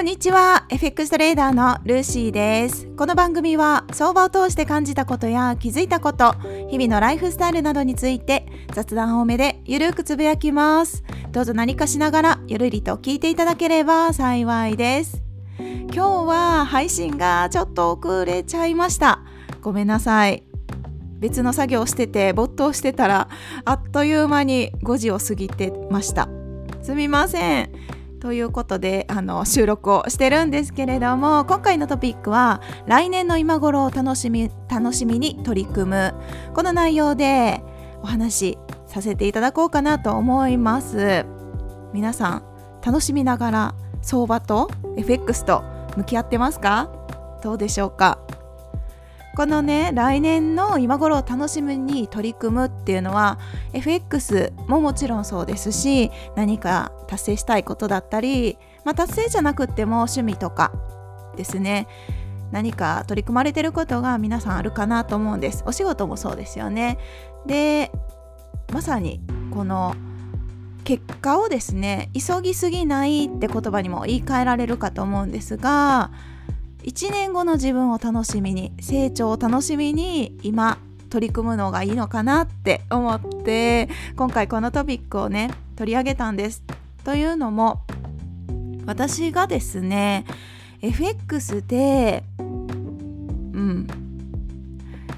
こんにちは。FX トレーダーのルーシーです。この番組は相場を通して感じたことや気づいたこと日々のライフスタイルなどについて雑談多めでゆるくつぶやきます。どうぞ何かしながらゆるりと聞いていただければ幸いです。今日は配信がちょっと遅れちゃいました。ごめんなさい。別の作業をしてて没頭してたらあっという間に5時を過ぎてました。すみません。ということであの収録をしてるんですけれども今回のトピックは来年の今頃を楽しみ楽しみに取り組む。この内容でお話しさせていただこうかなと思います。皆さん楽しみながら相場と FX と向き合ってますか？どうでしょうか？このね来年の今頃を楽しみに取り組むっていうのは FX ももちろんそうですし何か達成したいことだったり、まあ、達成じゃなくても趣味とかですね何か取り組まれてることが皆さんあるかなと思うんです。お仕事もそうですよね。でまさにこの結果をですね急ぎすぎないって言葉にも言い換えられるかと思うんですが1年後の自分を楽しみに成長を楽しみに今取り組むのがいいのかなって思って今回このトピックをね取り上げたんです。というのも私がですね FX でうん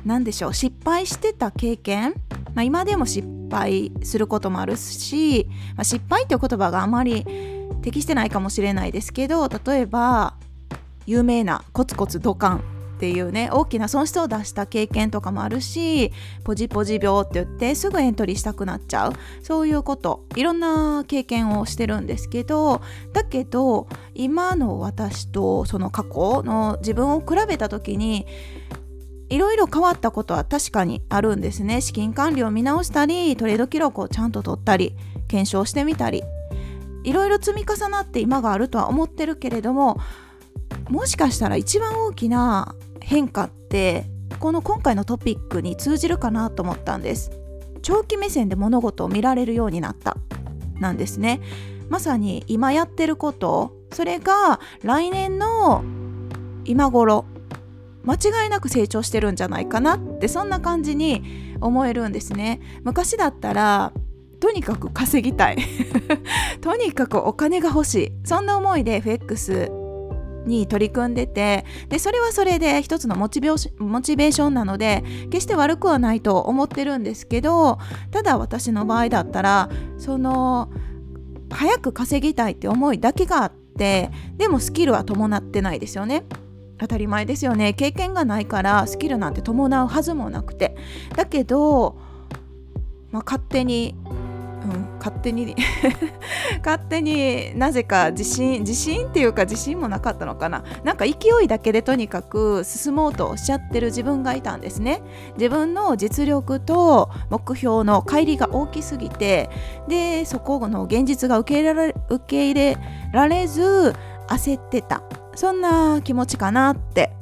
何でしょう失敗してた経験、まあ、今でも失敗することもあるし、まあ、失敗っていう言葉があまり適してないかもしれないですけど例えば有名なコツコツドカンっていうね大きな損失を出した経験とかもあるしポジポジ病って言ってすぐエントリーしたくなっちゃう。そういうこと。いろんな経験をしてるんですけどだけど今の私とその過去の自分を比べた時にいろいろ変わったことは確かにあるんですね。資金管理を見直したりトレード記録をちゃんと取ったり検証してみたり。いろいろ積み重なって今があるとは思ってるけれどももしかしたら一番大きな変化ってこの今回のトピックに通じるかなと思ったんです。長期目線で物事を見られるようになった。なんですね。まさに今やってることそれが来年の今頃間違いなく成長してるんじゃないかなってそんな感じに思えるんですね。昔だったらとにかく稼ぎたい。とにかくお金が欲しい。そんな思いで FX に取り組んでてでそれはそれで一つのモチベーションなので決して悪くはないと思ってるんですけどただ私の場合だったらその早く稼ぎたいって思いだけがあってでもスキルは伴ってないですよね。当たり前ですよね経験がないからスキルなんて伴うはずもなくてだけど、まあ、勝手にうん、勝手に 勝手になぜか自信自信っていうか自信もなかったのかな。なんか勢いだけでとにかく進もうとおっしゃってる自分がいたんですね。自分の実力と目標の乖離が大きすぎて。でそこの現実が受け入れ受け入れられず焦ってた。そんな気持ちかなって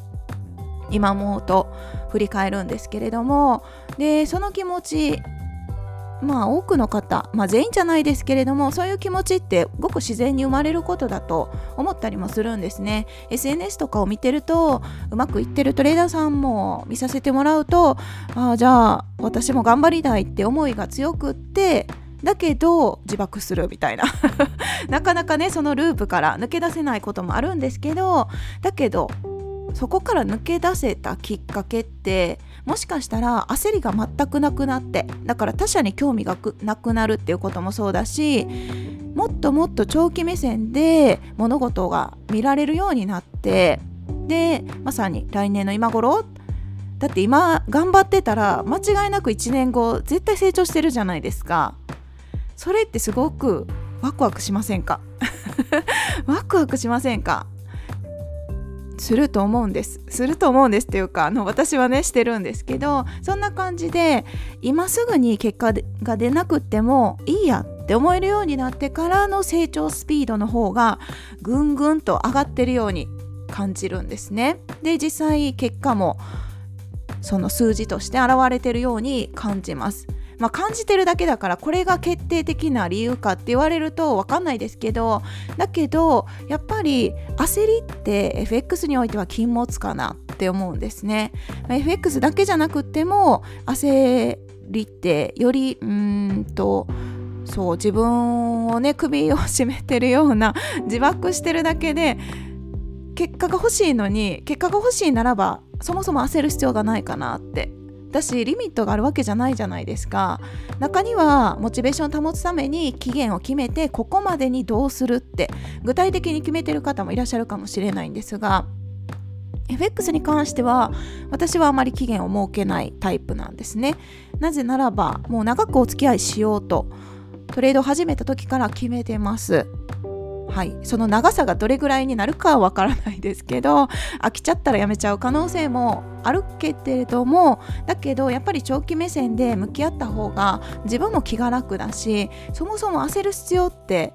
今思うと振り返るんですけれども。でその気持ちまあ多くの方、まあ、全員じゃないですけれどもそういう気持ちってごく自然に生まれることだと思ったりもするんですね。SNS とかを見てるとうまくいってるトレーダーさんも見させてもらうとああじゃあ私も頑張りたいって思いが強くってだけど自爆するみたいな。なかなかねそのループから抜け出せないこともあるんですけどだけどそこから抜け出せたきっかけってもしかしたら焦りが全くなくなってだから他者に興味がなくなるっていうこともそうだしもっともっと長期目線で物事が見られるようになってでまさに来年の今頃だって今頑張ってたら間違いなく1年後絶対成長してるじゃないですか。それってすごくワクワクしませんか？ワクワクしませんか？すると思うんですすると思うんですっていうかあの私はねしてるんですけどそんな感じで今すぐに結果が出なくってもいいやって思えるようになってからの成長スピードの方がぐんぐんと上がってるように感じるんですね。で実際結果もその数字として現れてるように感じます。まあ、感じてるだけだからこれが決定的な理由かって言われると分かんないですけどだけどやっぱり焦りって FX においては禁物かなって思うんですね。FX だけじゃなくても焦りってよりうんとそう自分をね首を絞めてるような自爆してるだけで結果が欲しいのに結果が欲しいならばそもそも焦る必要がないかなってだしリミットがあるわけじゃないじゃないですか。中にはモチベーションを保つために期限を決めてここまでにどうするって具体的に決めてる方もいらっしゃるかもしれないんですが FX に関しては私はあまり期限を設けないタイプなんですね。なぜならばもう長くお付き合いしようとトレードを始めた時から決めてます。はい、その長さがどれぐらいになるかはわからないですけど飽きちゃったらやめちゃう可能性もあるけれどもだけどやっぱり長期目線で向き合った方が自分も気が楽だしそもそも焦る必要って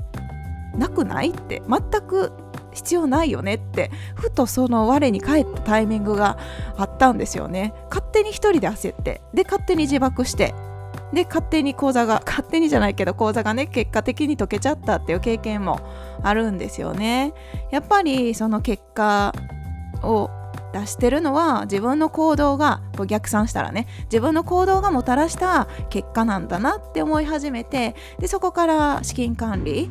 なくないって全く必要ないよねってふとその我に返ったタイミングがあったんですよね。勝手に一人で焦ってで勝手に自爆してで勝手に講座が 勝手にじゃないけど講座がね結果的に解けちゃったっていう経験もあるんですよね。やっぱりその結果を出してるのは自分の行動が逆算したらね自分の行動がもたらした結果なんだなって思い始めてでそこから資金管理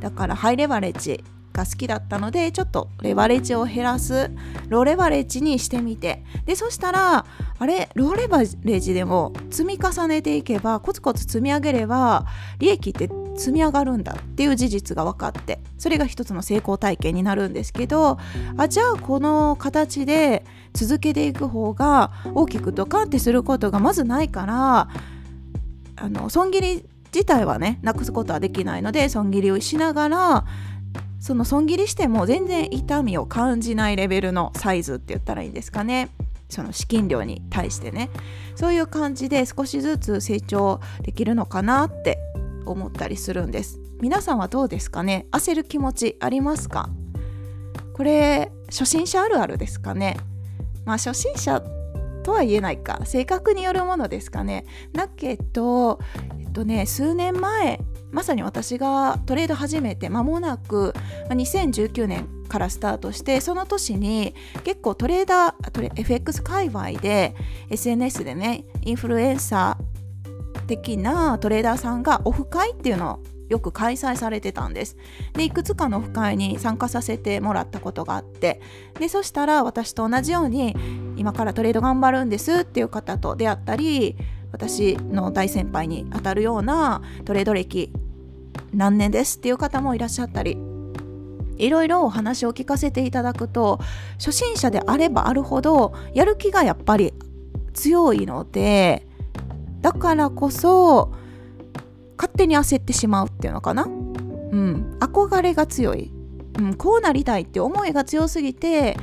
だからハイレバレッジが好きだったのでちょっとレバレッジを減らすローレバレッジにしてみて。でそしたらあれローレバレッジでも積み重ねていけばコツコツ積み上げれば利益って積み上がるんだっていう事実が分かってそれが一つの成功体験になるんですけどあじゃあこの形で続けていく方が大きくドカンってすることがまずないからあの損切り自体はねなくすことはできないので損切りをしながらその損切りしても全然痛みを感じないレベルのサイズって言ったらいいんですかね。その資金量に対してね。そういう感じで少しずつ成長できるのかなって思ったりするんです。皆さんはどうですかね。焦る気持ちありますか？これ初心者あるあるですかね。まあ初心者とは言えないか。性格によるものですかね。だけどえっとね数年前まさに私がトレード始めて間もなく2019年からスタートしてその年に結構トレーダートレ FX 界隈で SNS でねインフルエンサー的なトレーダーさんがオフ会っていうのをよく開催されてたんです。でいくつかのオフ会に参加させてもらったことがあってでそしたら私と同じように今からトレード頑張るんですっていう方と出会ったり私の大先輩にあたるようなトレード歴何年ですっていう方もいらっしゃったりいろいろお話を聞かせていただくと初心者であればあるほどやる気がやっぱり強いのでだからこそ勝手に焦ってしまうっていうのかな？うん。憧れが強い、うん、こうなりたいって思いが強すぎて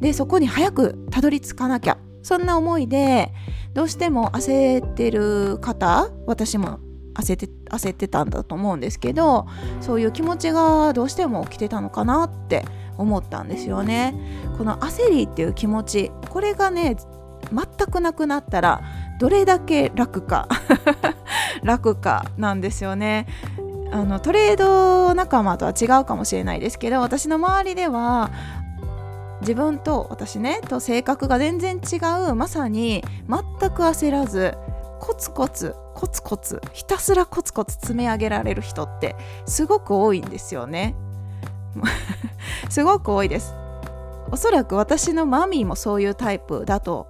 でそこに早くたどり着かなきゃ。そんな思いでどうしても焦ってる方私も焦って焦ってたんだと思うんですけどそういう気持ちがどうしても起きてたのかなって思ったんですよね。この焦りっていう気持ちこれがね全くなくなったらどれだけ楽か 楽かなんですよね。あのトレード仲間とは違うかもしれないですけど私の周りでは自分と私ねと性格が全然違うまさに全く焦らずコツコツコツコツひたすらコツコツ積み上げられる人ってすごく多いんですよね。すごく多いです。おそらく私のマミーもそういうタイプだと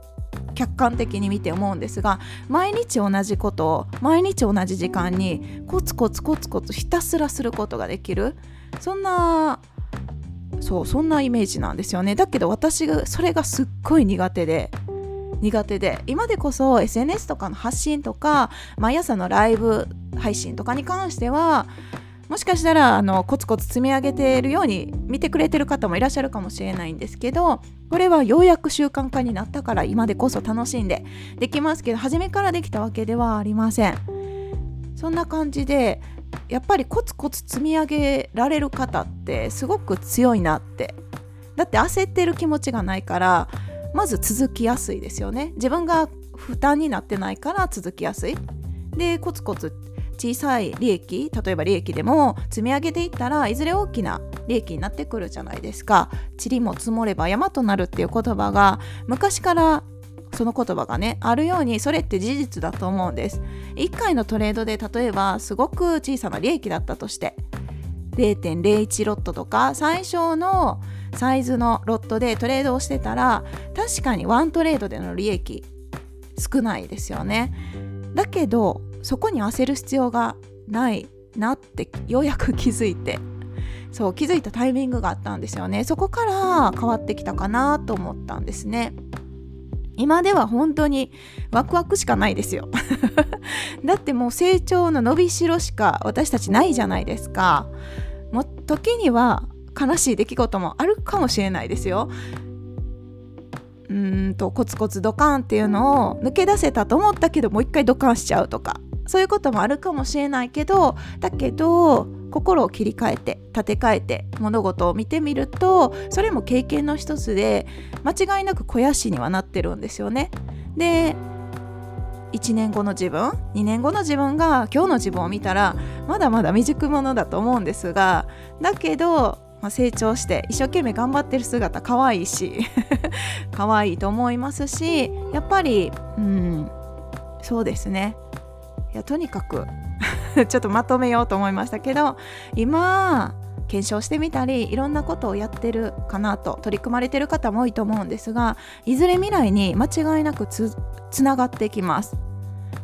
客観的に見て思うんですが毎日同じことを毎日同じ時間にコツコツコツコツひたすらすることができる。そんなそうそんなイメージなんですよね。だけど私がそれがすっごい苦手で。苦手で。今でこそ SNS とかの発信とか毎朝のライブ配信とかに関してはもしかしたらあのコツコツ積み上げているように見てくれてる方もいらっしゃるかもしれないんですけどこれはようやく習慣化になったから今でこそ楽しんでできますけど初めからできたわけではありません。そんな感じでやっぱりコツコツ積み上げられる方ってすごく強いなって。だって焦ってる気持ちがないからまず続きやすいですよね。自分が負担になってないから続きやすい。でコツコツ小さい利益例えば利益でも積み上げていったらいずれ大きな利益になってくるじゃないですか。塵も積もれば山となるっていう言葉が昔からその言葉がねあるようにそれって事実だと思うんです。1回のトレードで例えばすごく小さな利益だったとして0.01ロットとか最小のサイズのロットでトレードをしてたら確かにワントレードでの利益少ないですよね。だけどそこに焦る必要がないなってようやく気づいて。そう気づいたタイミングがあったんですよね。そこから変わってきたかなと思ったんですね。今では本当にワクワクしかないですよ。だってもう成長の伸びしろしか私たちないじゃないですか。時には悲しい出来事もあるかもしれないですようんとコツコツドカンっていうのを抜け出せたと思ったけどもう一回ドカンしちゃうとかそういうこともあるかもしれないけどだけど心を切り替えて立て替えて物事を見てみるとそれも経験の一つで間違いなく肥やしにはなってるんですよね。で1年後の自分2年後の自分が今日の自分を見たらまだまだ未熟者だと思うんですがだけど、まあ、成長して一生懸命頑張ってる姿可愛いし 可愛いと思いますしやっぱりうんそうですね。いやとにかく ちょっとまとめようと思いましたけど今検証してみたりいろんなことをやってるかなと取り組まれてる方も多いと思うんですがいずれ未来に間違いなくつながってきます。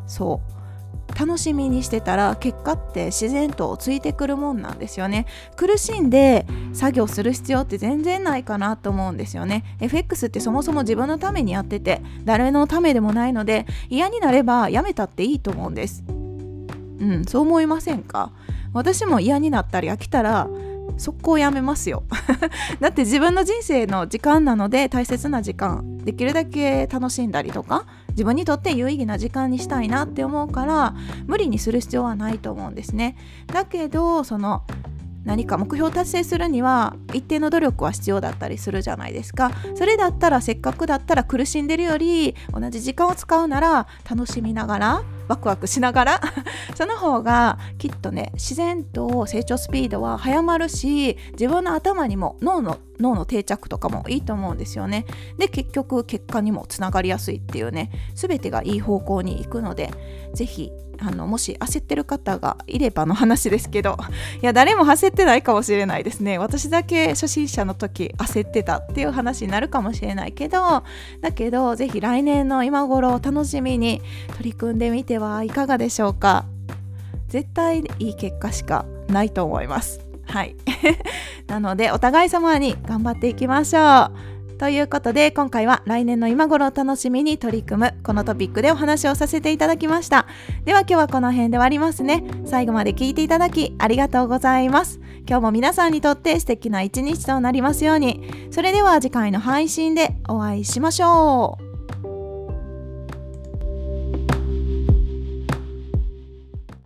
そう。楽しみにしてたら結果って自然とついてくるもんなんですよね。苦しんで作業する必要って全然ないかなと思うんですよね。FX ってそもそも自分のためにやってて誰のためでもないので嫌になればやめたっていいと思うんです。うんそう思いませんか？私も嫌になったり飽きたら速攻やめますよ。だって自分の人生の時間なので大切な時間できるだけ楽しんだりとか自分にとって有意義な時間にしたいなって思うから無理にする必要はないと思うんですね。だけどその何か目標を達成するには一定の努力は必要だったりするじゃないですか。それだったらせっかくだったら苦しんでるより同じ時間を使うなら楽しみながらワクワクしながら その方がきっとね自然と成長スピードは早まるし自分の頭にも脳の脳の定着とかもいいと思うんですよね。で結局結果にもつながりやすいっていうね全てがいい方向に行くので是非あのもし焦ってる方がいればの話ですけどいや誰も焦ってないかもしれないですね。私だけ初心者の時焦ってたっていう話になるかもしれないけどだけど是非来年の今頃を楽しみに取り組んでみてはいかがでしょうか。絶対いい結果しかないと思います。はい。なのでお互い様に頑張っていきましょう。ということで今回は来年の今頃を楽しみに取り組むこのトピックでお話をさせていただきました。では今日はこの辺で終わりますね。最後まで聞いていただきありがとうございます。今日も皆さんにとって素敵な一日となりますように。それでは次回の配信でお会いしましょう。